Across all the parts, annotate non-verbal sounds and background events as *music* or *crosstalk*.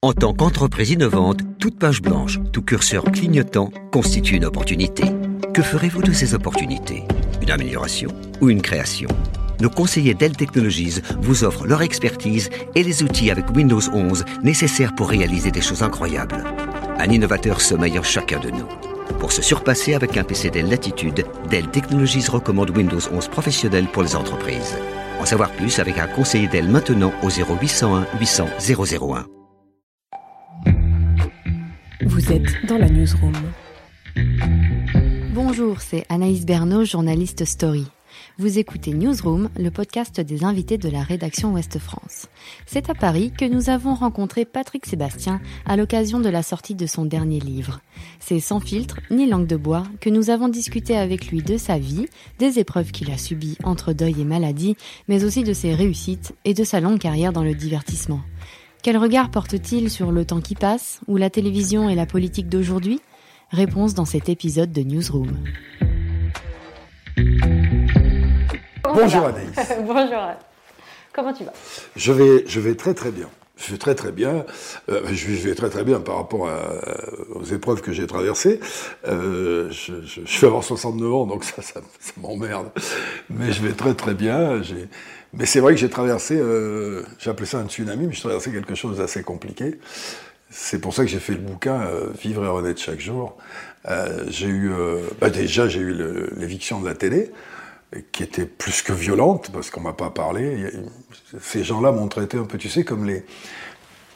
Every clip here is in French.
En tant qu'entreprise innovante, toute page blanche, tout curseur clignotant constitue une opportunité. Que ferez-vous de ces opportunités? Une amélioration ou une création? Nos conseillers Dell Technologies vous offrent leur expertise et les outils avec Windows 11 nécessaires pour réaliser des choses incroyables. Un innovateur sommeille en chacun de nous. Pour se surpasser avec un PC Dell Latitude, Dell Technologies recommande Windows 11 professionnel pour les entreprises. En savoir plus avec un conseiller Dell maintenant au 0801 800 001. Vous êtes dans la newsroom. Bonjour, c'est Anaïs Bernot, journaliste Story. Vous écoutez Newsroom, le podcast des invités de la rédaction Ouest France. C'est à Paris que nous avons rencontré Patrick Sébastien à l'occasion de la sortie de son dernier livre. C'est sans filtre ni langue de bois que nous avons discuté avec lui de sa vie, des épreuves qu'il a subies entre deuil et maladie, mais aussi de ses réussites et de sa longue carrière dans le divertissement. Quel regard porte-t-il sur le temps qui passe ou la télévision et la politique d'aujourd'hui? Réponse dans cet épisode de Newsroom. Bonjour Anaïs. *laughs* Bonjour. Comment tu vas? Je vais, je vais très très bien. Je vais très très bien. Euh, je vais très très bien par rapport à, aux épreuves que j'ai traversées. Euh, je, je, je, vais avoir 69 ans, donc ça, ça, ça m'emmerde. Mais je vais très très bien. Mais c'est vrai que j'ai traversé, euh, appelé ça un tsunami, mais j'ai traversé quelque chose d'assez compliqué. C'est pour ça que j'ai fait le bouquin euh, Vivre et renaître chaque jour. Euh, j'ai eu, euh, bah déjà j'ai eu l'éviction de la télé qui était plus que violente, parce qu'on m'a pas parlé. Ces gens-là m'ont traité un peu, tu sais, comme les,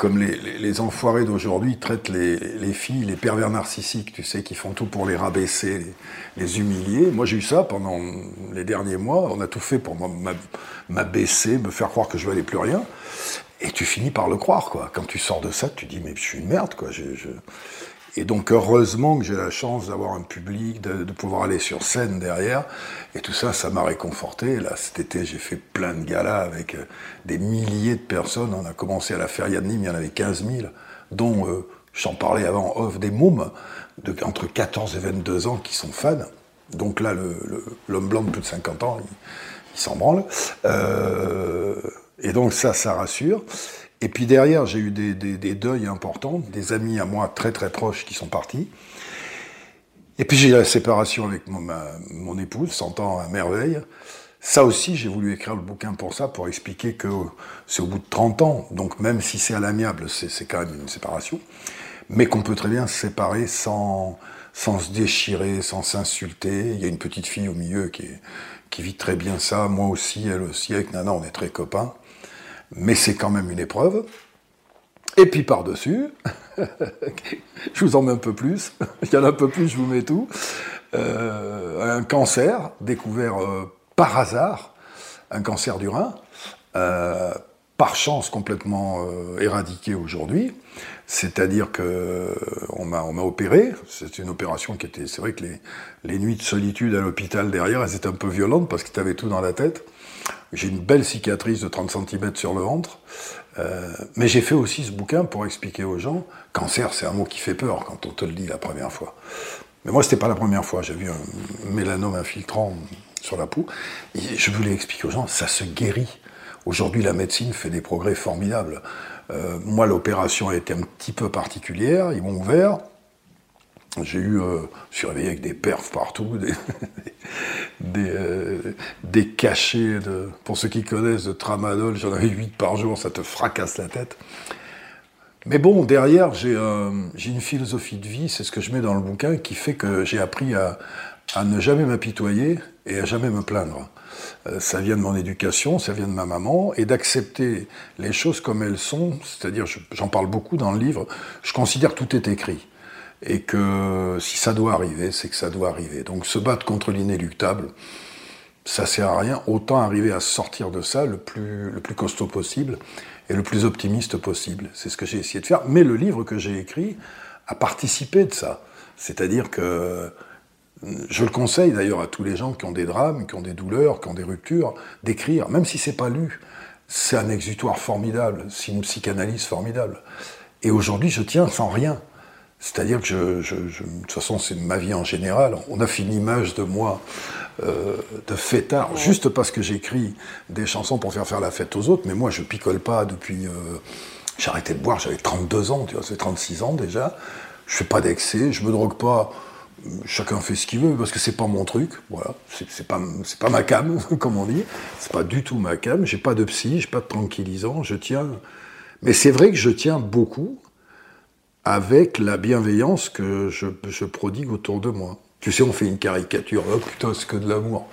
comme les, enfoirés d'aujourd'hui traitent les, les, filles, les pervers narcissiques, tu sais, qui font tout pour les rabaisser, les, humilier. Moi, j'ai eu ça pendant les derniers mois. On a tout fait pour m'abaisser, me faire croire que je valais plus rien. Et tu finis par le croire, quoi. Quand tu sors de ça, tu dis, mais je suis une merde, quoi. Je... Et donc heureusement que j'ai la chance d'avoir un public, de, pouvoir aller sur scène derrière. Et tout ça, ça m'a réconforté. Là, cet été, j'ai fait plein de galas avec euh, des milliers de personnes. On a commencé à la Feria de Nîmes, il y en avait 15 000, dont, euh, j'en parlais avant, off, des mômes de, entre 14 et 22 ans qui sont fans. Donc là, l'homme blanc de plus de 50 ans, il, il s'en branle. Euh, et donc ça, ça rassure. Et puis derrière, j'ai eu des, deuils importants, des amis à moi très très proches qui sont partis. Et puis j'ai eu la séparation avec mon, ma, mon épouse, 100 ans à merveille. Ça aussi, j'ai voulu écrire le bouquin pour ça, pour expliquer que c'est au bout de 30 ans, donc même si c'est à l'amiable, c'est quand même une séparation, mais qu'on peut très bien se séparer sans, sans se déchirer, sans s'insulter. Il y a une petite fille au milieu qui vit très bien ça, moi aussi, elle aussi, avec Nana, on est très copains mais c'est quand même une épreuve. Et puis par-dessus, *laughs* je vous en mets un peu plus, *laughs* il y en a un peu plus, je vous mets tout, euh, un cancer découvert euh, par hasard, un cancer du rein, euh, par chance complètement éradiqué aujourd'hui, c'est-à-dire que on m'a opéré, c'est une opération qui était, c'est vrai que les, les nuits de solitude à l'hôpital derrière, elles étaient un peu violentes parce que tu avais tout dans la tête. J'ai une belle cicatrice de 30 cm sur le ventre. Euh, mais j'ai fait aussi ce bouquin pour expliquer aux gens, cancer c'est un mot qui fait peur quand on te le dit la première fois. Mais moi c'était pas la première fois, j'ai vu un mélanome infiltrant sur la peau. Je voulais expliquer aux gens, ça se guérit. Aujourd'hui la médecine fait des progrès formidables. Euh, moi l'opération a été un petit peu particulière, ils m'ont ouvert, j'ai eu, euh, je suis réveillé avec des perfs partout, *laughs* euh, des, cachets, de, pour ceux qui connaissent, de tramadol, j'en avais 8 par jour, ça te fracasse la tête. Mais bon, derrière, j'ai euh, une philosophie de vie, c'est ce que je mets dans le bouquin, qui fait que j'ai appris à, à, ne jamais m'apitoyer et à jamais me plaindre. Euh, ça vient de mon éducation, ça vient de ma maman, et d'accepter les choses comme elles sont, c'est-à-dire, j'en parle beaucoup dans le livre, je considère tout est écrit et que si ça doit arriver, c'est que ça doit arriver. Donc se battre contre l'inéluctable, ça sert à rien. Autant arriver à sortir de ça le plus, le plus costaud possible et le plus optimiste possible. C'est ce que j'ai essayé de faire. Mais le livre que j'ai écrit a participé de ça. C'est-à-dire que je le conseille d'ailleurs à tous les gens qui ont des drames, qui ont des douleurs, qui ont des ruptures, d'écrire, même si c'est pas lu. C'est un exutoire formidable, c'est une psychanalyse formidable. Et aujourd'hui, je tiens sans rien. C'est-à-dire que, je, je, je, de toute façon, c'est ma vie en général. On a fait une image de moi euh, de fêtard, ouais. juste parce que j'écris des chansons pour faire faire la fête aux autres, mais moi, je picole pas depuis... Euh, J'ai arrêté de boire, j'avais 32 ans, tu vois, c'est 36 ans déjà. Je fais pas d'excès, je me drogue pas. Chacun fait ce qu'il veut parce que c'est pas mon truc, voilà. C'est pas, c'est pas ma cam, *laughs* comme on dit. C'est pas du tout ma cam. J'ai pas de psy, j'ai pas de tranquillisant. Je tiens. Mais c'est vrai que je tiens beaucoup avec la bienveillance que je, prodigue autour de moi. Tu sais, on fait une caricature, oh putain, c'est que de l'amour.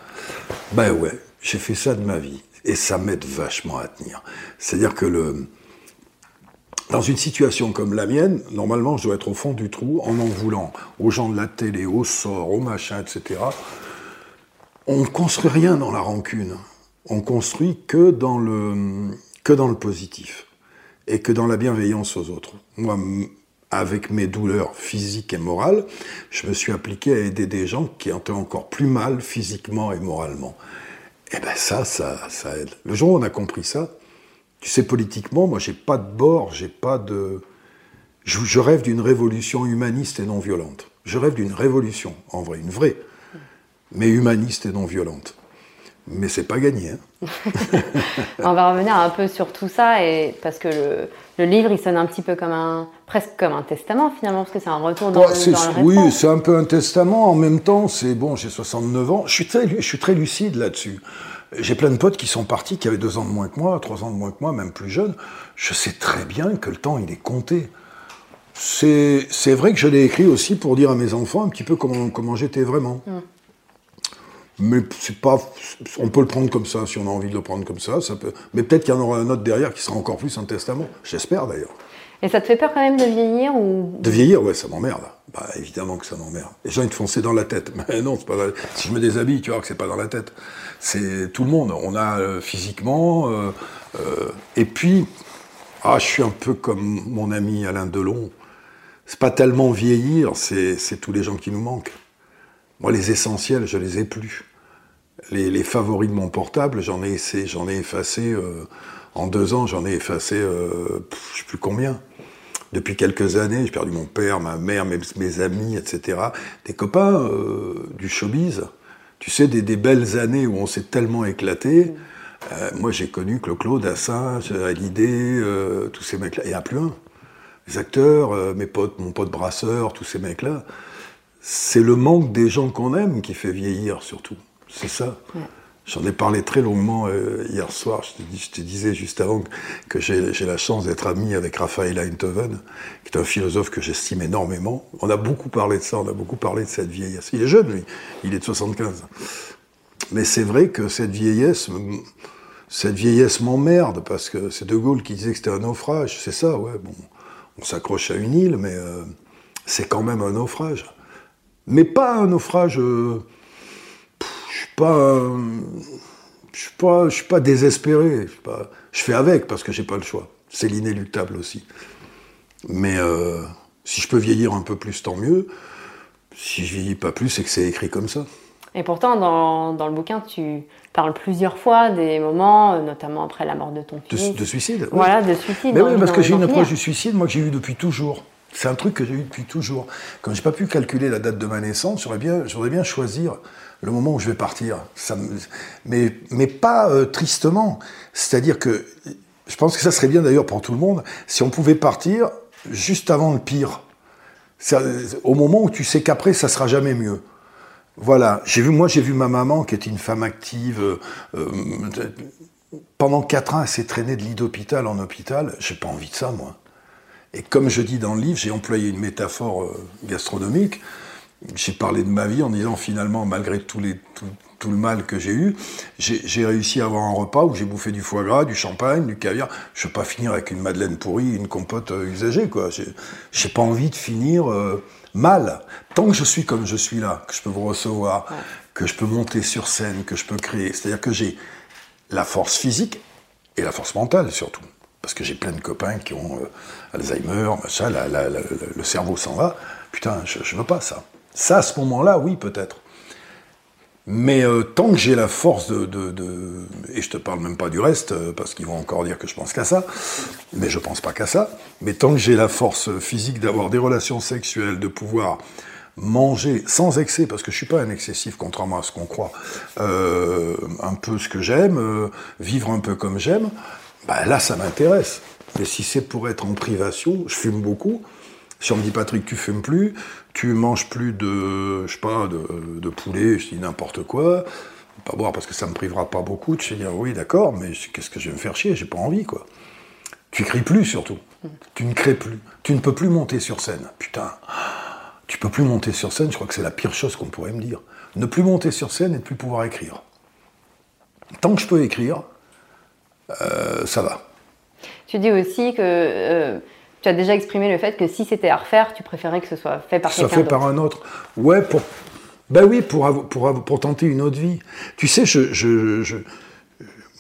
Ben ouais, j'ai fait ça de ma vie. Et ça m'aide vachement à tenir. C'est-à-dire que le, dans une situation comme la mienne, normalement, je dois être au fond du trou en en voulant aux gens de la télé, aux sorts, aux machins, etc. On ne construit rien dans la rancune. On construit que dans le, que dans le positif et que dans la bienveillance aux autres. Moi, avec mes douleurs physiques et morales, je me suis appliqué à aider des gens qui étaient encore plus mal physiquement et moralement. Et eh bien ça, ça, ça aide. Le jour où on a compris ça, tu sais, politiquement, moi, j'ai pas de bord, j'ai pas de. Je, je rêve d'une révolution humaniste et non violente. Je rêve d'une révolution, en vrai, une vraie, mais humaniste et non violente mais c'est pas gagné. Hein. *laughs* on va revenir un peu sur tout ça, et, parce que le, livre, il sonne un petit peu comme un, presque comme un testament finalement, parce que c'est un retour dans, le, Oui, c'est un peu un testament. En même temps, c'est bon, j'ai 69 ans, je suis très, je suis très lucide là-dessus. J'ai plein de potes qui sont partis, qui avaient deux ans de moins que moi, trois ans de moins que moi, même plus jeunes. Je sais très bien que le temps, il est compté. C'est vrai que je l'ai écrit aussi pour dire à mes enfants un petit peu comment, comment j'étais vraiment. Mm. Mais c'est pas, on peut le prendre comme ça, si on a envie de le prendre comme ça. ça peut, mais peut-être qu'il y en aura un autre derrière qui sera encore plus un testament. J'espère d'ailleurs. Et ça te fait peur quand même de vieillir ou? De vieillir, ouais, ça m'emmerde. Bah évidemment que ça m'emmerde. Les gens ils te foncent dans la tête. *laughs* Mais non, c'est pas. Si je me déshabille, tu vois que c'est pas dans la tête. C'est tout le monde. On a euh, physiquement. Euh, euh, et puis, ah, je suis un peu comme mon ami Alain Delon. C'est pas tellement vieillir, c'est tous les gens qui nous manquent. Moi, les essentiels, je les ai plus. Les, favoris de mon portable, j'en ai, j'en ai effacé, euh, en deux ans, j'en ai effacé, euh, je sais plus combien. Depuis quelques années, j'ai perdu mon père, ma mère, mes, mes amis, etc. Des copains euh, du showbiz. Tu sais, des, belles années où on s'est tellement éclaté. Euh, moi, j'ai connu Claude, Assange, Hallyday, tous ces mecs-là. Il n'y a plus un. Les acteurs, mes potes, mon pote Brasseur, tous ces mecs-là c'est le manque des gens qu'on aime qui fait vieillir surtout. C'est ça. J'en ai parlé très longuement euh, hier soir. Je te, disais juste avant que j'ai la chance d'être ami avec Raphaël Einthoven, qui est un philosophe que j'estime énormément. On a beaucoup parlé de ça, on a beaucoup parlé de cette vieillesse. Il est jeune, lui, il est de 75. Mais c'est vrai que cette vieillesse, cette vieillesse m'emmerde, parce que c'est De Gaulle qui disait que c'était un naufrage. C'est ça, ouais, bon. On s'accroche à une île, mais euh, c'est quand même un naufrage mais pas un naufrage. Euh, pas, je suis pas, je suis pas désespéré. Je, pas, je fais avec parce que j'ai pas le choix. C'est l'inéluctable aussi. Mais euh, si je peux vieillir un peu plus, tant mieux. Si je vieillis pas plus, c'est que c'est écrit comme ça. Et pourtant, dans, dans, le bouquin, tu parles plusieurs fois des moments, euh, notamment après la mort de ton fils. De, suicide Voilà, de suicide. Mais oui, parce que j'ai une approche du suicide, moi, que j'ai eu depuis toujours. C'est un truc que j'ai eu depuis toujours. Comme j'ai pas pu calculer la date de ma naissance, j'aurais bien, j'aurais bien choisir le moment où je vais partir. Mais pas euh, tristement. C'est-à-dire que je pense que ça serait bien d'ailleurs pour tout le monde si on pouvait partir juste avant le pire. Au moment où tu sais qu'après ça sera jamais mieux. Voilà. J'ai vu, moi j'ai vu ma maman qui était une femme active. Euh, euh, pendant quatre ans, elle s'est traînée de lit d'hôpital en hôpital. J'ai pas envie de ça, moi. Et comme je dis dans le livre, j'ai employé une métaphore euh, gastronomique. J'ai parlé de ma vie en disant finalement, malgré tout, les, tout, le mal que j'ai eu, j'ai réussi à avoir un repas où j'ai bouffé du foie gras, du champagne, du caviar. Je ne veux pas finir avec une madeleine pourrie, une compote euh, usagée. quoi. J'ai pas envie de finir euh, mal. Tant que je suis comme je suis là, que je peux vous recevoir, que je peux monter sur scène, que je peux créer. C'est-à-dire que j'ai la force physique et la force mentale surtout parce que j'ai plein de copains qui ont euh, Alzheimer, machin, le cerveau s'en va. Putain, je, ne veux pas ça. Ça, à ce moment-là, oui, peut-être. Mais euh, tant que j'ai la force de, Et je te parle même pas du reste, euh, parce qu'ils vont encore dire que je pense qu'à ça, mais je pense pas qu'à ça. Mais tant que j'ai la force physique d'avoir des relations sexuelles, de pouvoir manger sans excès, parce que je suis pas un excessif, contrairement à ce qu'on croit, un peu ce que j'aime, vivre un peu comme j'aime, bah, là, ça m'intéresse. Mais si c'est pour être en privation, je fume beaucoup. Si on me dit Patrick, tu fumes plus, tu manges plus de, je sais pas, de, poulet, je dis n'importe quoi, pas boire parce que ça me privera pas beaucoup, tu sais oui d'accord, mais qu'est-ce que je vais me faire chier, j'ai pas envie quoi. Tu cries plus surtout, tu ne crées plus, tu ne peux plus monter sur scène. Putain, tu peux plus monter sur scène, je crois que c'est la pire chose qu'on pourrait me dire. Ne plus monter sur scène et ne plus pouvoir écrire. Tant que je peux écrire, euh, ça va. Tu dis aussi que euh, tu as déjà exprimé le fait que si c'était à refaire, tu préférais que ce soit fait par quelqu'un d'autre. Ça fait par un autre. Ouais, pour, ben oui, pour, pour, pour tenter une autre vie. Tu sais, je, je, je,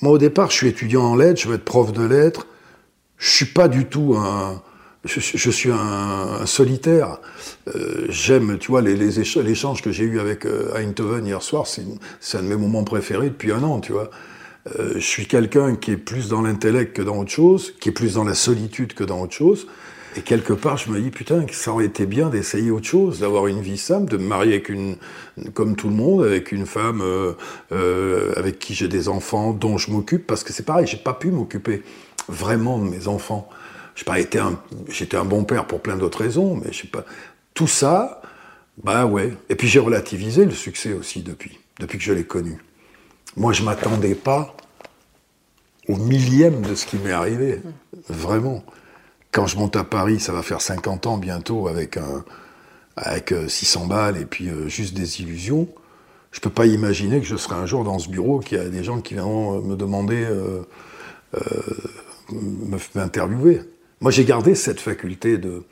moi au départ, je suis étudiant en lettres, je veux être prof de lettres. Je suis pas du tout un, je, je suis un, solitaire. Euh, J'aime, tu vois, les, les échanges que j'ai eus avec Eindhoven hier soir, c'est un de mes moments préférés depuis un an, tu vois. Euh, je suis quelqu'un qui est plus dans l'intellect que dans autre chose, qui est plus dans la solitude que dans autre chose. Et quelque part, je me dis, putain, ça aurait été bien d'essayer autre chose, d'avoir une vie simple, de me marier avec une, comme tout le monde, avec une femme euh, euh, avec qui j'ai des enfants dont je m'occupe, parce que c'est pareil, j'ai pas pu m'occuper vraiment de mes enfants. J'ai pas été un, j'étais un bon père pour plein d'autres raisons, mais je sais pas. Tout ça, bah ouais. Et puis j'ai relativisé le succès aussi depuis, depuis que je l'ai connu. Moi, je m'attendais pas au millième de ce qui m'est arrivé, vraiment. Quand je monte à Paris, ça va faire 50 ans bientôt avec, un, avec 600 euh, balles et puis euh, juste des illusions. Je peux pas imaginer que je serai un jour dans ce bureau, qu'il y a des gens qui viendront euh, me demander, euh, m'interviewer. Moi, j'ai gardé cette faculté de.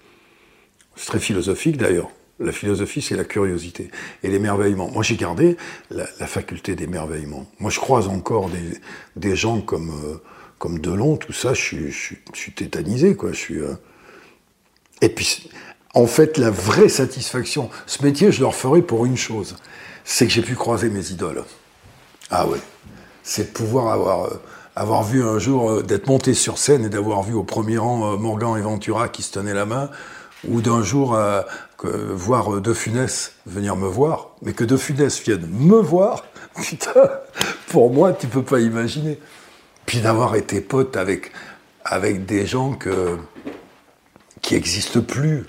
C'est très philosophique d'ailleurs. La philosophie, c'est la curiosité et l'émerveillement. Moi, j'ai gardé la, faculté d'émerveillement. Moi, je croise encore des, gens comme comme Delon, tout ça, je suis, tétanisé, quoi. Euh, et puis, en fait, la vraie satisfaction, ce métier, je le referai pour une chose, c'est que j'ai pu croiser mes idoles. Ah ouais, c'est de pouvoir avoir, euh, vu un jour, euh, d'être monté sur scène et d'avoir vu au premier rang Morgan et Ventura qui se tenaient la main, ou d'un jour voir De Funès venir me voir, mais que De Funès vienne me voir, *laughs* putain, pour moi, tu peux pas imaginer puis d'avoir été pote avec, des gens que, qui n'existent plus.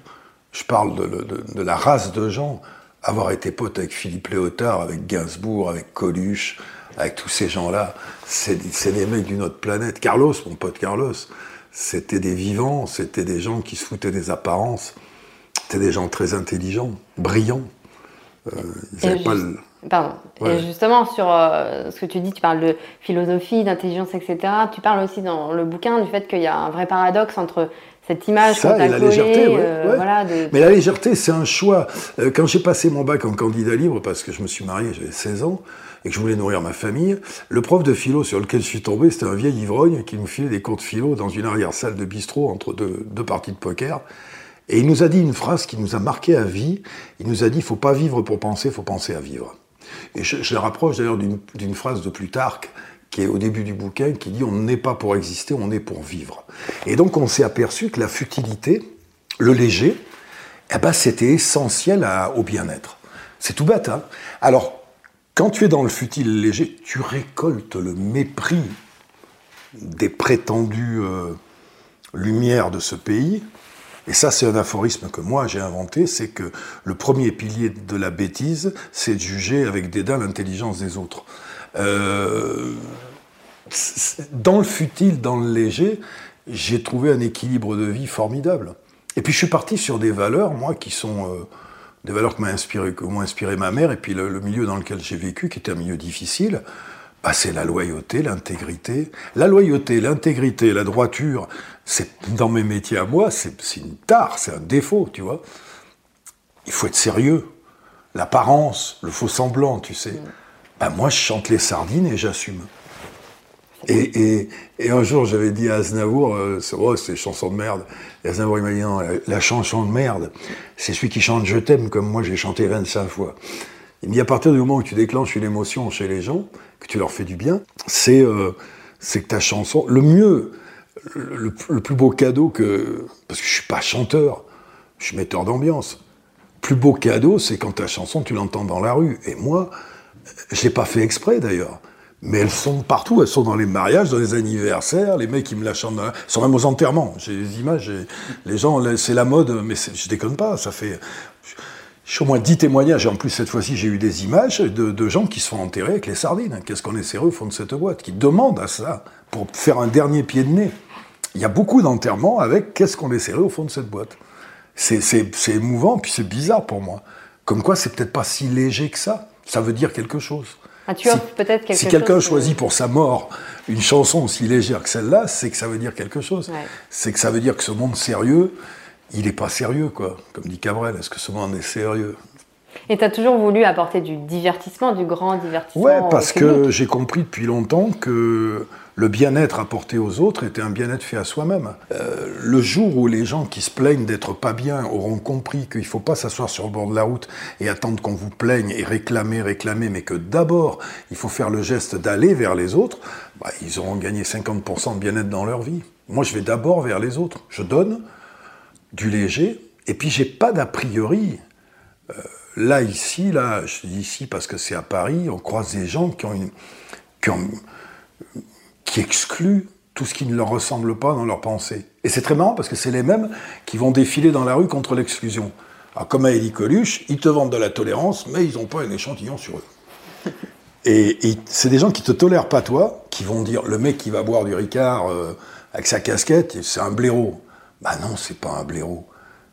Je parle de, la race de gens. Avoir été pote avec Philippe Léotard, avec Gainsbourg, avec Coluche, avec tous ces gens-là, c'est des mecs d'une autre planète. Carlos, mon pote Carlos, c'était des vivants, c'était des gens qui se foutaient des apparences. C'était des gens très intelligents, brillants. Euh, ils pas le... Pardon. Et justement, sur euh, ce que tu dis, tu parles de philosophie, d'intelligence, etc. Tu parles aussi dans le bouquin du fait qu'il y a un vrai paradoxe entre cette image Ça, et la légèreté, euh, voilà, Mais la légèreté, c'est un choix. Quand j'ai passé mon bac en candidat libre, parce que je me suis marié, j'avais 16 ans, et que je voulais nourrir ma famille, le prof de philo sur lequel je suis tombé, c'était un vieil ivrogne qui nous filait des cours de philo dans une arrière-salle de bistrot entre deux, deux parties de poker. Et il nous a dit une phrase qui nous a marqué à vie. Il nous a dit, faut pas vivre pour penser, il faut penser à vivre. Et je, je rapproche d'ailleurs d'une phrase de Plutarque qui est au début du bouquin, qui dit on n'est pas pour exister, on est pour vivre. Et donc on s'est aperçu que la futilité, le léger, eh ben, c'était essentiel au bien-être. C'est tout bête. Hein Alors, quand tu es dans le futile léger, tu récoltes le mépris des prétendues euh, lumières de ce pays, et ça, c'est un aphorisme que moi j'ai inventé, c'est que le premier pilier de la bêtise, c'est de juger avec dédain l'intelligence des autres. Euh, dans le futile, dans le léger, j'ai trouvé un équilibre de vie formidable. Et puis je suis parti sur des valeurs, moi, qui sont euh, des valeurs que m'a inspiré, m'ont inspiré ma mère, et puis le milieu dans lequel j'ai vécu, qui était un milieu difficile. Bah, c'est la loyauté, l'intégrité. La loyauté, l'intégrité, la droiture, c'est dans mes métiers à moi, c'est une tare, c'est un défaut, tu vois. Il faut être sérieux. L'apparence, le faux semblant, tu sais. Bah, moi, je chante les sardines et j'assume. Et, un jour, j'avais dit à Aznavour, euh, oh, c'est chanson de merde. Et Aznavour, il m'a dit, non, la, chanson de merde, c'est celui qui chante Je t'aime comme moi j'ai chanté 25 fois. Il dit, à partir du moment où tu déclenches une émotion chez les gens, que tu leur fais du bien, c'est euh, que ta chanson, le mieux, le, plus beau cadeau que. Parce que je suis pas chanteur, je suis metteur d'ambiance. Plus beau cadeau, c'est quand ta chanson, tu l'entends dans la rue. Et moi, je l'ai pas fait exprès d'ailleurs. Mais elles sont partout, elles sont dans les mariages, dans les anniversaires, les mecs qui me la chantent, dans la- elles sont même aux enterrements. J'ai des images, les gens, c'est la mode, mais je déconne pas, ça fait... J'ai au moins 10 témoignages, et en plus cette fois-ci j'ai eu des images de, de gens qui se font enterrer avec les sardines. Qu'est-ce qu'on est sérieux au fond de cette boîte Qui demandent à ça pour faire un dernier pied de nez? Il y a beaucoup d'enterrements avec qu'est-ce qu'on est sérieux au fond de cette boîte? C'est- émouvant, puis c'est bizarre pour moi. Comme quoi c'est peut-être pas si léger que ça. Ça veut dire quelque chose. Ah, tu offres peut-être quelque Si quelqu'un que- choisit pour sa mort une chanson aussi légère que celle-là, c'est que ça veut dire quelque chose. Ouais. C'est que ça veut dire que ce monde sérieux, il n'est pas sérieux, quoi. Comme dit Cabrel, est-ce que ce monde est sérieux? Et tu as toujours voulu apporter du divertissement, du grand divertissement. Ouais, parce que j'ai compris depuis longtemps que le bien-être apporté aux autres était un bien-être fait à soi-même. Euh, le jour où les gens qui se plaignent d'être pas bien auront compris qu'il ne faut pas s'asseoir sur le bord de la route et attendre qu'on vous plaigne et réclamer, réclamer, mais que d'abord il faut faire le geste d'aller vers les autres, bah, ils auront gagné 50% de bien-être dans leur vie. Moi, je vais d'abord vers les autres. Je donne du léger, et puis j'ai pas d'a priori. Euh, là, ici, là, je dis ici parce que c'est à Paris, on croise des gens qui ont une, qui, ont- qui excluent tout ce qui ne leur ressemble pas dans leur pensée. Et c'est très marrant parce que c'est les mêmes qui vont défiler dans la rue contre l'exclusion. Alors, comme à Elie Coluche, ils te vendent de la tolérance, mais ils n'ont pas un échantillon sur eux. *laughs* Et, et c'est des gens qui te tolèrent pas toi, qui vont dire le mec qui va boire du Ricard euh, avec sa casquette, c'est un blaireau. Bah non, c'est pas un blaireau.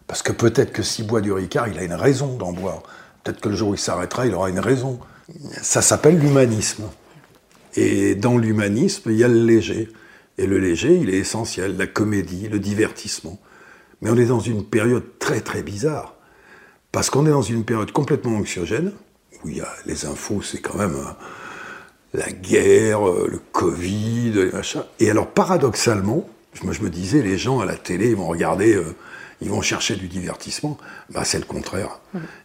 Parce que peut-être que s'il boit du Ricard, il a une raison d'en boire. Peut-être que le jour où il s'arrêtera, il aura une raison. Ça s'appelle l'humanisme. Et dans l'humanisme, il y a le léger. Et le léger, il est essentiel, la comédie, le divertissement. Mais on est dans une période très très bizarre. Parce qu'on est dans une période complètement anxiogène, où il y a les infos, c'est quand même euh, la guerre, euh, le Covid, les machins. Et alors, paradoxalement, moi je me disais, les gens à la télé, ils vont regarder, euh, ils vont chercher du divertissement. Bah, c'est le contraire.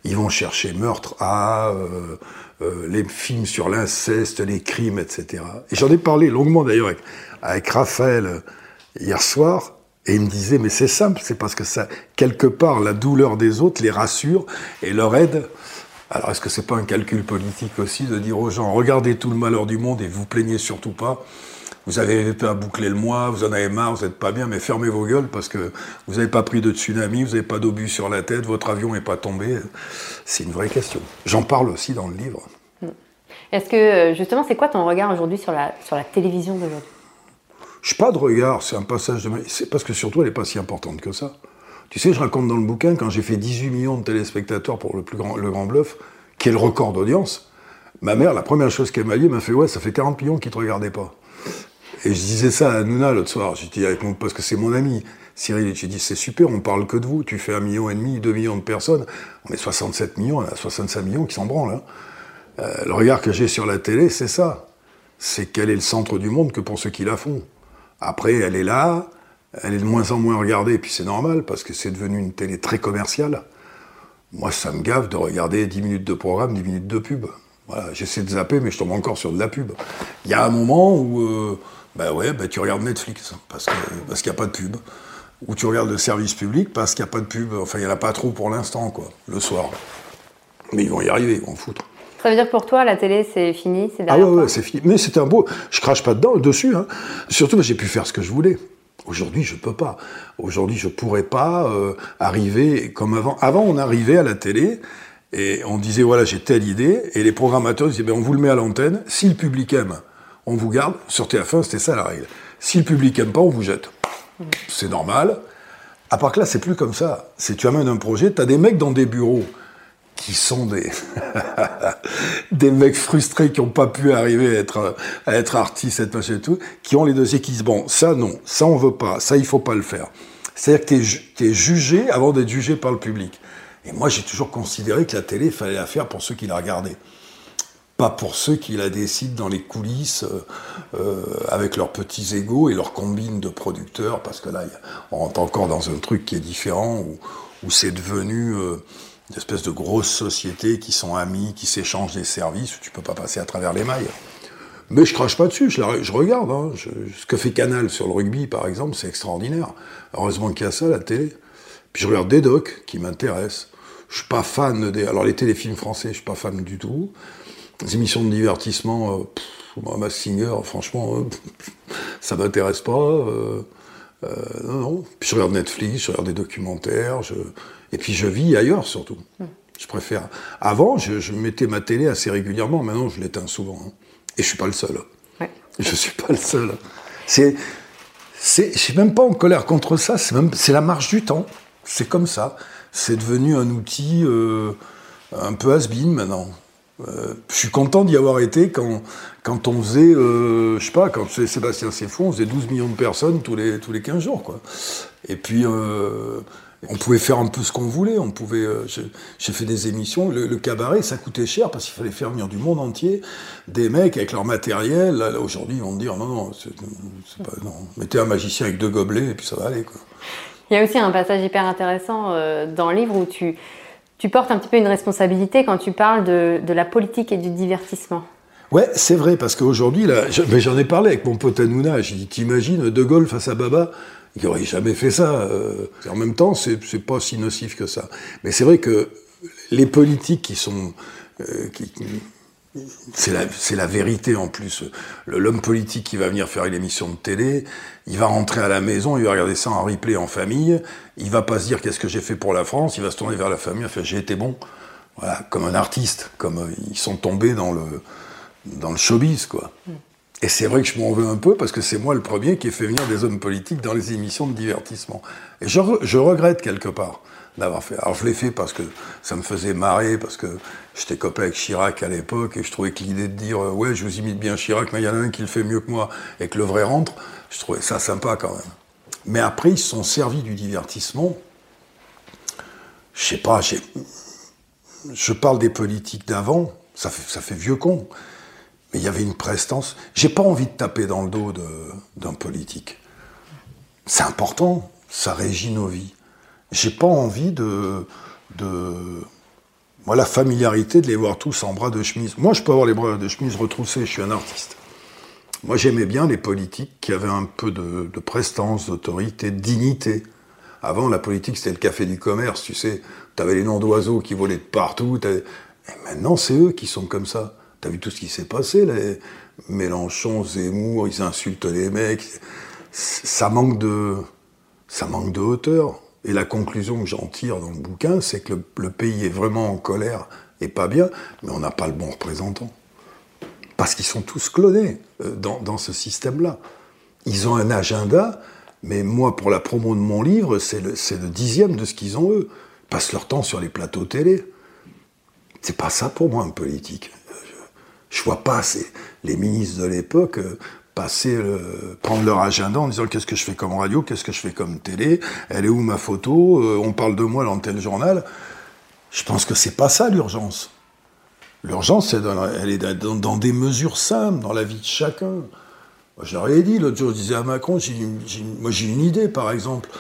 Ils vont chercher meurtre, ah, euh, euh, les films sur l'inceste, les crimes, etc. Et j'en ai parlé longuement d'ailleurs avec, avec Raphaël hier soir. Et il me disait, mais c'est simple, c'est parce que ça, quelque part, la douleur des autres les rassure et leur aide. Alors, est-ce que c'est pas un calcul politique aussi de dire aux gens, regardez tout le malheur du monde et vous plaignez surtout pas Vous avez pas bouclé le mois, vous en avez marre, vous n'êtes pas bien, mais fermez vos gueules parce que vous n'avez pas pris de tsunami, vous n'avez pas d'obus sur la tête, votre avion n'est pas tombé. C'est une vraie question. J'en parle aussi dans le livre. Est-ce que, euh, justement, c'est quoi ton regard aujourd'hui sur la, sur la télévision d'aujourd'hui? Je n'ai pas de regard, c'est un passage de. C'est parce que surtout, elle n'est pas si importante que ça. Tu sais, je raconte dans le bouquin, quand j'ai fait 18 millions de téléspectateurs pour le plus grand, le grand bluff, qui est le record d'audience, ma mère, la première chose qu'elle m'a dit, m'a fait Ouais, ça fait 40 millions qui ne te regardaient pas. Et je disais ça à Nouna l'autre soir, dit avec mon, parce que c'est mon ami. Cyril, j'ai dit c'est super, on parle que de vous, tu fais un million et demi, deux millions de personnes, on est 67 millions, on a 65 millions qui s'en branlent. hein. Euh, le regard que j'ai sur la télé, c'est ça. C'est qu'elle est le centre du monde que pour ceux qui la font. Après, elle est là, elle est de moins en moins regardée, puis c'est normal, parce que c'est devenu une télé très commerciale. Moi, ça me gave de regarder 10 minutes de programme, 10 minutes de pub. Voilà, j'essaie de zapper, mais je tombe encore sur de la pub. Il y a un moment où, euh, bah ouais, bah tu regardes Netflix, parce qu'il n'y a pas de pub. Ou tu regardes le service public parce qu'il n'y a pas de pub. Enfin, il n'y en a pas trop pour l'instant, quoi, le soir. Mais ils vont y arriver, ils vont en foutre. Ça veut dire que pour toi, la télé, c'est fini, c'est Ah derrière ouais, ouais, c'est fini. Mais c'était un beau. Je crache pas dedans, dessus. Hein. Surtout, parce que j'ai pu faire ce que je voulais. Aujourd'hui, je peux pas. Aujourd'hui, je pourrais pas euh, arriver comme avant. Avant, on arrivait à la télé et on disait voilà, j'ai telle idée, et les programmateurs disaient ben, on vous le met à l'antenne. Si le public aime, on vous garde. Sur TF1, c'était ça la règle. Si le public aime pas, on vous jette. C'est normal. À part que là, c'est plus comme ça. C'est tu amènes un projet, tu as des mecs dans des bureaux qui sont des *laughs* des mecs frustrés qui n'ont pas pu arriver à être artistes, être et tout, qui ont les dossiers qui disent bon ça non, ça on veut pas, ça il faut pas le faire. C'est-à-dire que tu es, jugé avant d'être jugé par le public. Et moi j'ai toujours considéré que la télé il fallait la faire pour ceux qui la regardaient, pas pour ceux qui la décident dans les coulisses euh, euh, avec leurs petits égaux et leurs combines de producteurs, parce que là on rentre encore dans un truc qui est différent où, où c'est devenu euh, une espèce de grosses sociétés qui sont amis, qui s'échangent des services, où tu peux pas passer à travers les mailles. Mais je crache pas dessus, je, regarde. hein. Ce que fait Canal sur le rugby, par exemple, c'est extraordinaire. Heureusement qu'il y a ça, la télé. Puis je regarde des docs qui m'intéressent. Je suis pas fan des... Alors les téléfilms français, je suis pas fan du tout. Les émissions de divertissement, euh, pff, Moi, ma Singer, franchement, euh, *laughs* ça m'intéresse pas. Euh, euh, non, non. Puis je regarde Netflix, je regarde des documentaires, je... et puis je vis ailleurs surtout. Hmm. Je préfère. Avant, je, mettais ma télé assez régulièrement, maintenant je l'éteins souvent. Hein. Et je suis pas le seul. Ouais. Je suis pas le seul. C'est. Je suis même pas en colère contre ça, c'est même c'est la marche du temps. C'est comme ça. C'est devenu un outil un peu has-been maintenant. Euh, je suis content d'y avoir été quand, quand on faisait, euh, je sais pas, quand Sébastien Seffon, on faisait 12 millions de personnes tous les, tous les 15 jours, quoi. Et puis, euh, on pouvait faire un peu ce qu'on voulait, on pouvait, j'ai fait des émissions, le, cabaret, ça coûtait cher parce qu'il fallait faire venir du monde entier, des mecs avec leur matériel, là, aujourd'hui, ils vont dire, non, non, pas, non, mettez un magicien avec deux gobelets et puis ça va aller, quoi. Il y a aussi un passage hyper intéressant dans le livre où tu tu portes un petit peu une responsabilité quand tu parles de, la politique et du divertissement. Ouais, c'est vrai, parce qu'aujourd'hui, là, j'en ai parlé avec mon pote Hanouna, j'ai dit, t'imagines De Gaulle face à Baba? Il n'aurait jamais fait ça. Euh. en même temps, c'est pas si nocif que ça. Mais c'est vrai que les politiques qui sont... Euh, qui, c'est la, la, vérité en plus. L'homme politique qui va venir faire une émission de télé, il va rentrer à la maison, il va regarder ça en replay en famille, il va pas se dire qu'est-ce que j'ai fait pour la France, il va se tourner vers la famille, faire j'ai été bon. Voilà, comme un artiste, comme ils sont tombés dans le, dans le showbiz, quoi. Mm. Et c'est vrai que je m'en veux un peu parce que c'est moi le premier qui ai fait venir des hommes politiques dans les émissions de divertissement. Et je, je regrette quelque part d'avoir fait. Alors je l'ai fait parce que ça me faisait marrer, parce que j'étais copain avec Chirac à l'époque et je trouvais que l'idée de dire euh, ouais je vous imite bien Chirac, mais il y en a un qui le fait mieux que moi et que le vrai rentre, je trouvais ça sympa quand même. Mais après ils se sont servis du divertissement. Je sais pas, je parle des politiques d'avant, ça fait, ça fait vieux con, mais il y avait une prestance. J'ai pas envie de taper dans le dos d'un politique. C'est important, ça régit nos vies j'ai pas envie de, de moi, la familiarité de les voir tous en bras de chemise. Moi, je peux avoir les bras de chemise retroussés, je suis un artiste. Moi, j'aimais bien les politiques qui avaient un peu de, prestance, d'autorité, de dignité. Avant, la politique, c'était le café du commerce, tu sais. Tu avais les noms d'oiseaux qui volaient de partout. Et maintenant, c'est eux qui sont comme ça. Tu as vu tout ce qui s'est passé, les Mélenchon, Zemmour, ils insultent les mecs. Ça manque de, ça manque de hauteur. Et la conclusion que j'en tire dans le bouquin, c'est que le, pays est vraiment en colère et pas bien, mais on n'a pas le bon représentant. Parce qu'ils sont tous clonés euh, dans, ce système-là. Ils ont un agenda, mais moi, pour la promo de mon livre, c'est le, dixième de ce qu'ils ont eux. Ils passent leur temps sur les plateaux télé. C'est pas ça pour moi un politique. Je, je vois pas les ministres de l'époque euh, passer, prendre leur agenda en disant qu'est-ce que je fais comme radio, qu'est-ce que je fais comme télé, elle est où ma photo, euh, on parle de moi dans tel journal. Je pense que c'est pas ça l'urgence. L'urgence, elle est dans, des mesures simples, dans la vie de chacun. J'aurais dit, l'autre jour, je disais à Macron, moi j'ai une idée, par exemple.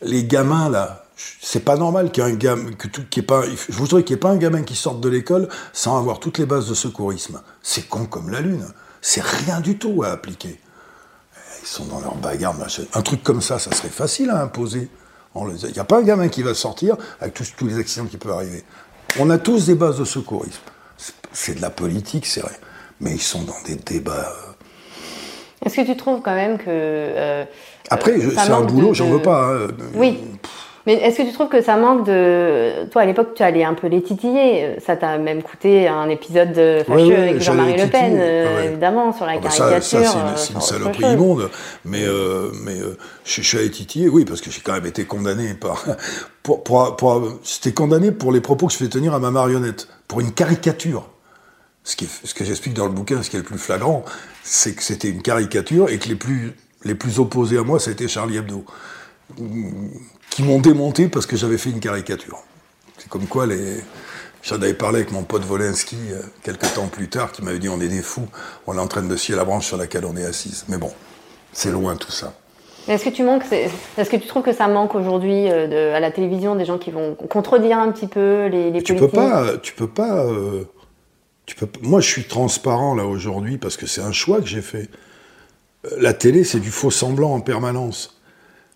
Les gamins, là, c'est pas normal qu'il y gamin, que tout, pas, je voudrais qu'il n'y ait pas un gamin qui sorte de l'école sans avoir toutes les bases de secourisme. C'est con comme la lune. C'est rien du tout à appliquer. Ils sont dans leur bagarre, Un truc comme ça, ça serait facile à imposer. Il n'y a pas un gamin qui va sortir avec tous, les accidents qui peuvent arriver. On a tous des bases de secourisme. C'est de la politique, c'est vrai. Mais ils sont dans des débats. Euh. Est-ce que tu trouves quand même que. Euh, Après, euh, c'est un boulot, j'en veux pas. Hein. Oui. Mais est-ce que tu trouves que ça manque de. Toi, à l'époque, tu allais un peu les titiller. Ça t'a même coûté un épisode fâcheux avec Jean-Marie Le Pen, euh, évidemment, sur la ah bah caricature. Ça, c'est une, euh, saloperie immonde. Mais, euh, mais je, suis allé titiller, oui, parce que j'ai quand même été condamné par. *laughs* Pour, pour, pour, C'était condamné pour les propos que je fais tenir à ma marionnette, pour une caricature. Ce, qui, ce que j'explique dans le bouquin, ce qui est le plus flagrant, c'est que c'était une caricature et que les plus, les plus opposés à moi, c'était Charlie Hebdo qui m'ont démonté parce que j'avais fait une caricature. C'est comme quoi les. J'en avais parlé avec mon pote Volensky euh, quelques temps plus tard, qui m'avait dit on est des fous, on est en train de scier la branche sur laquelle on est assise. Mais bon, c'est loin tout ça. Est-ce que tu manques, est-ce que tu trouves que ça manque aujourd'hui euh, à la télévision des gens qui vont contredire un petit peu les, les tu politiques peux pas, tu peux pas, euh, tu peux. Moi, je suis transparent là aujourd'hui parce que c'est un choix que j'ai fait. La télé, c'est du faux semblant en permanence.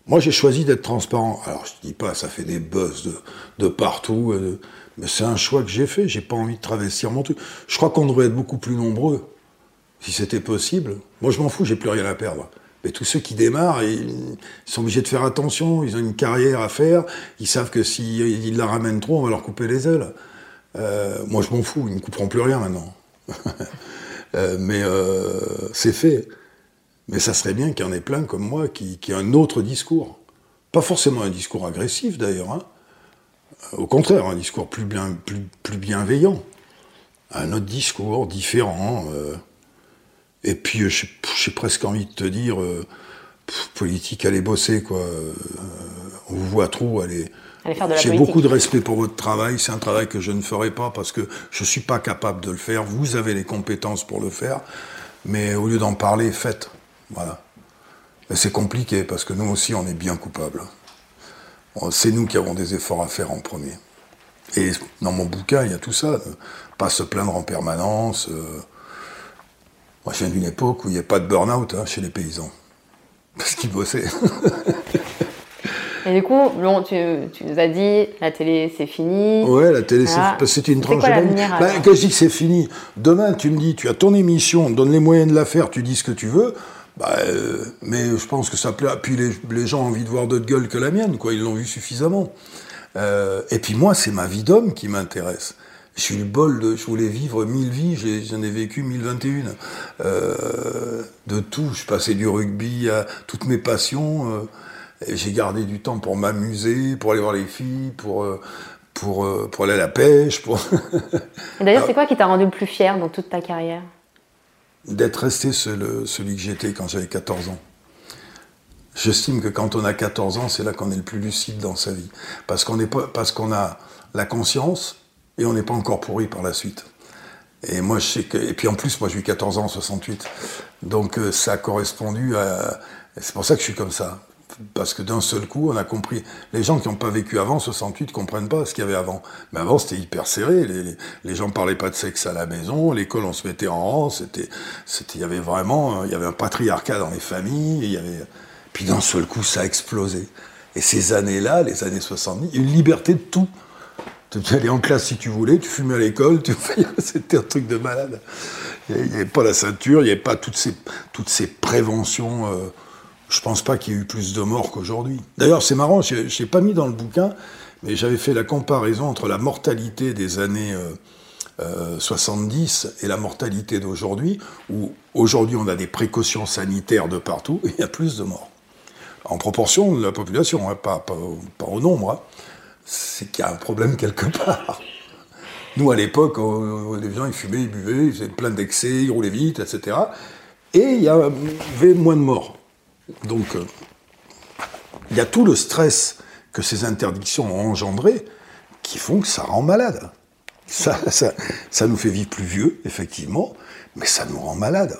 Moi, j'ai choisi d'être transparent. Alors, je dis pas, ça fait des buzz de, partout, euh, mais c'est un choix que j'ai fait. J'ai pas envie de travestir mon truc. Je crois qu'on devrait être beaucoup plus nombreux si c'était possible. Moi, je m'en fous, j'ai plus rien à perdre. Mais tous ceux qui démarrent, ils sont obligés de faire attention, ils ont une carrière à faire, ils savent que s'ils la ramènent trop, on va leur couper les ailes. Euh, moi, je m'en fous, ils ne couperont plus rien maintenant. *laughs* Euh, mais c'est fait. Mais ça serait bien qu'il y en ait plein comme moi qui, qui aient un autre discours. Pas forcément un discours agressif d'ailleurs. Hein. Au contraire, un discours plus, bien, plus, plus, bienveillant. Un autre discours différent. Et puis, j'ai presque envie de te dire, politique, allez bosser, quoi. on vous voit trop, allez, j'ai beaucoup de respect pour votre travail. C'est un travail que je ne ferai pas parce que je ne suis pas capable de le faire. Vous avez les compétences pour le faire. Mais au lieu d'en parler, faites. Voilà. c'est compliqué parce que nous aussi, on est bien coupables. C'est nous qui avons des efforts à faire en premier. Et dans mon bouquin, il y a tout ça. Pas se plaindre en permanence. Euh. Moi, je viens d'une époque où il n'y a pas de burn-out hein, chez les paysans. *laughs* Parce qu'ils bossaient. Et du coup, bon, tu, nous as dit, la télé, c'est fini. Ouais, la télé, c'est une tranche de bah, Quand je dis que c'est fini, demain, tu me dis, tu as ton émission, donne les moyens de la faire, tu dis ce que tu veux. Bah, euh, mais je pense que ça plaît. Puis les, les, gens ont envie de voir d'autres gueules que la mienne, quoi. Ils l'ont vu suffisamment. Euh, et puis moi, c'est ma vie d'homme qui m'intéresse. Je suis le bol de. Je voulais vivre mille vies, j'en ai, vécu 1021. Euh, de tout. Je passais du rugby à toutes mes passions. Euh, j'ai gardé du temps pour m'amuser, pour aller voir les filles, pour, euh, pour, euh, pour aller à la pêche. Pour... D'ailleurs, *laughs* c'est quoi qui t'a rendu le plus fier dans toute ta carrière? D'être resté celui que j'étais quand j'avais 14 ans. J'estime que quand on a 14 ans, c'est là qu'on est le plus lucide dans sa vie. Parce qu'on a la conscience et on n'est pas encore pourri par la suite. Et moi, et puis en plus, moi, j'ai eu 14 ans en 68. Donc, euh, ça a correspondu à, c'est pour ça que je suis comme ça parce que d'un seul coup, on a compris. Les gens qui n'ont pas vécu avant 68 comprennent pas ce qu'il y avait avant. Mais avant, c'était hyper serré. Les, les, gens parlaient pas de sexe à la maison. L'école, on se mettait en rang. C'était, c'était, il y avait vraiment, il y avait un patriarcat dans les familles. il puis d'un seul coup, ça a explosé. Et ces années-là, les années 70, une liberté de tout. Tu allais en classe si tu voulais, tu fumais à l'école, *laughs* c'était un truc de malade. Il n'y avait pas la ceinture, il n'y avait pas toutes ces, toutes ces préventions. Euh, je pense pas qu'il y ait eu plus de morts qu'aujourd'hui. D'ailleurs, c'est marrant, je n'ai pas mis dans le bouquin, mais j'avais fait la comparaison entre la mortalité des années 70 euh, euh, et la mortalité d'aujourd'hui, où aujourd'hui on a des précautions sanitaires de partout et *laughs* il y a plus de morts. En proportion de la population, hein, pas, pas, au nombre. Hein. C'est qu'il y a un problème quelque part. Nous, à l'époque, les gens, ils fumaient, ils buvaient, ils faisaient plein d'excès, ils roulaient vite, etc. Et il y avait moins de morts. Donc, euh, il y a tout le stress que ces interdictions ont engendré qui font que ça rend malade. Ça, ça, nous fait vivre plus vieux, effectivement, mais ça nous rend malade.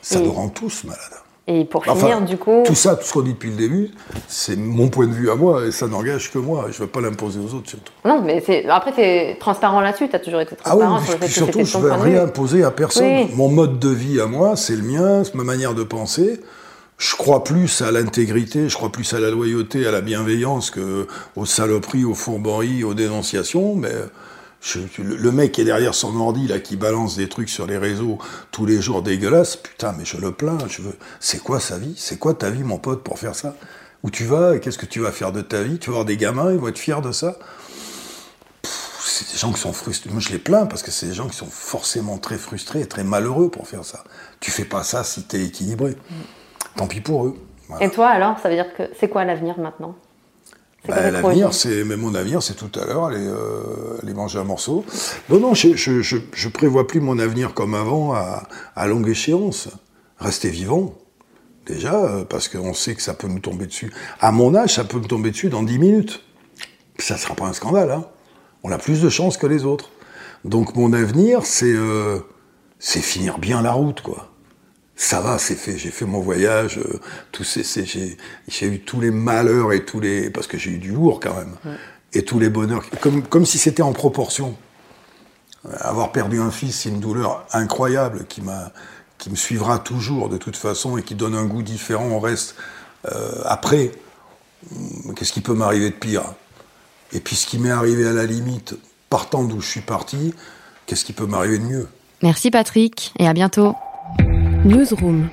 Ça nous rend tous malades. Et pour finir, du coup. Tout ça, tout ce qu'on dit depuis le début, c'est mon point de vue à moi, et ça n'engage que moi. Je ne veux pas l'imposer aux autres, surtout. Non, mais après, tu es transparent là-dessus, tu as toujours été transparent. Ah oui, surtout, je ne veux rien imposer à personne. Mon mode de vie à moi, c'est le mien, c'est ma manière de penser je crois plus à l'intégrité, je crois plus à la loyauté, à la bienveillance que aux saloperies, aux fourberies, aux dénonciations. Mais le mec qui est derrière son ordi là, qui balance des trucs sur les réseaux tous les jours dégueulasses, putain, mais je le plains. Je veux. C'est quoi sa vie? C'est quoi ta vie, mon pote, pour faire ça? Où tu vas? Qu'est-ce que tu vas faire de ta vie? Tu vas avoir des gamins, ils vont être fiers de ça? C'est des gens qui sont frustrés. Moi, je les plains parce que c'est des gens qui sont forcément très frustrés et très malheureux pour faire ça. Tu fais pas ça si tu es équilibré. Mm tant pis pour eux. Et toi alors, ça veut dire que c'est quoi l'avenir maintenant? Bah, L'avenir, c'est mais mon avenir, c'est tout à l'heure, aller, euh, manger un morceau. Non, non, je, je, je, prévois plus mon avenir comme avant à, à longue échéance. Rester vivant, déjà, euh, parce qu'on sait que ça peut nous tomber dessus. À mon âge, ça peut me tomber dessus dans 10 minutes. Ça ne sera pas un scandale. Hein. On a plus de chance que les autres. Donc mon avenir, c'est euh, c'est finir bien la route, quoi ça va, c'est fait. J'ai fait mon voyage. Euh, ces, j'ai eu tous les malheurs et tous les parce que j'ai eu du lourd quand même et tous les bonheurs, comme comme si c'était en proportion. Euh, avoir perdu un fils, c'est une douleur incroyable qui qui me suivra toujours de toute façon et qui donne un goût différent au reste. Euh, après, hmm, qu'est-ce qui peut m'arriver de pire? Et puis ce qui m'est arrivé à la limite, partant d'où je suis parti, qu'est-ce qui peut m'arriver de mieux? Merci Patrick et à bientôt. Newsroom.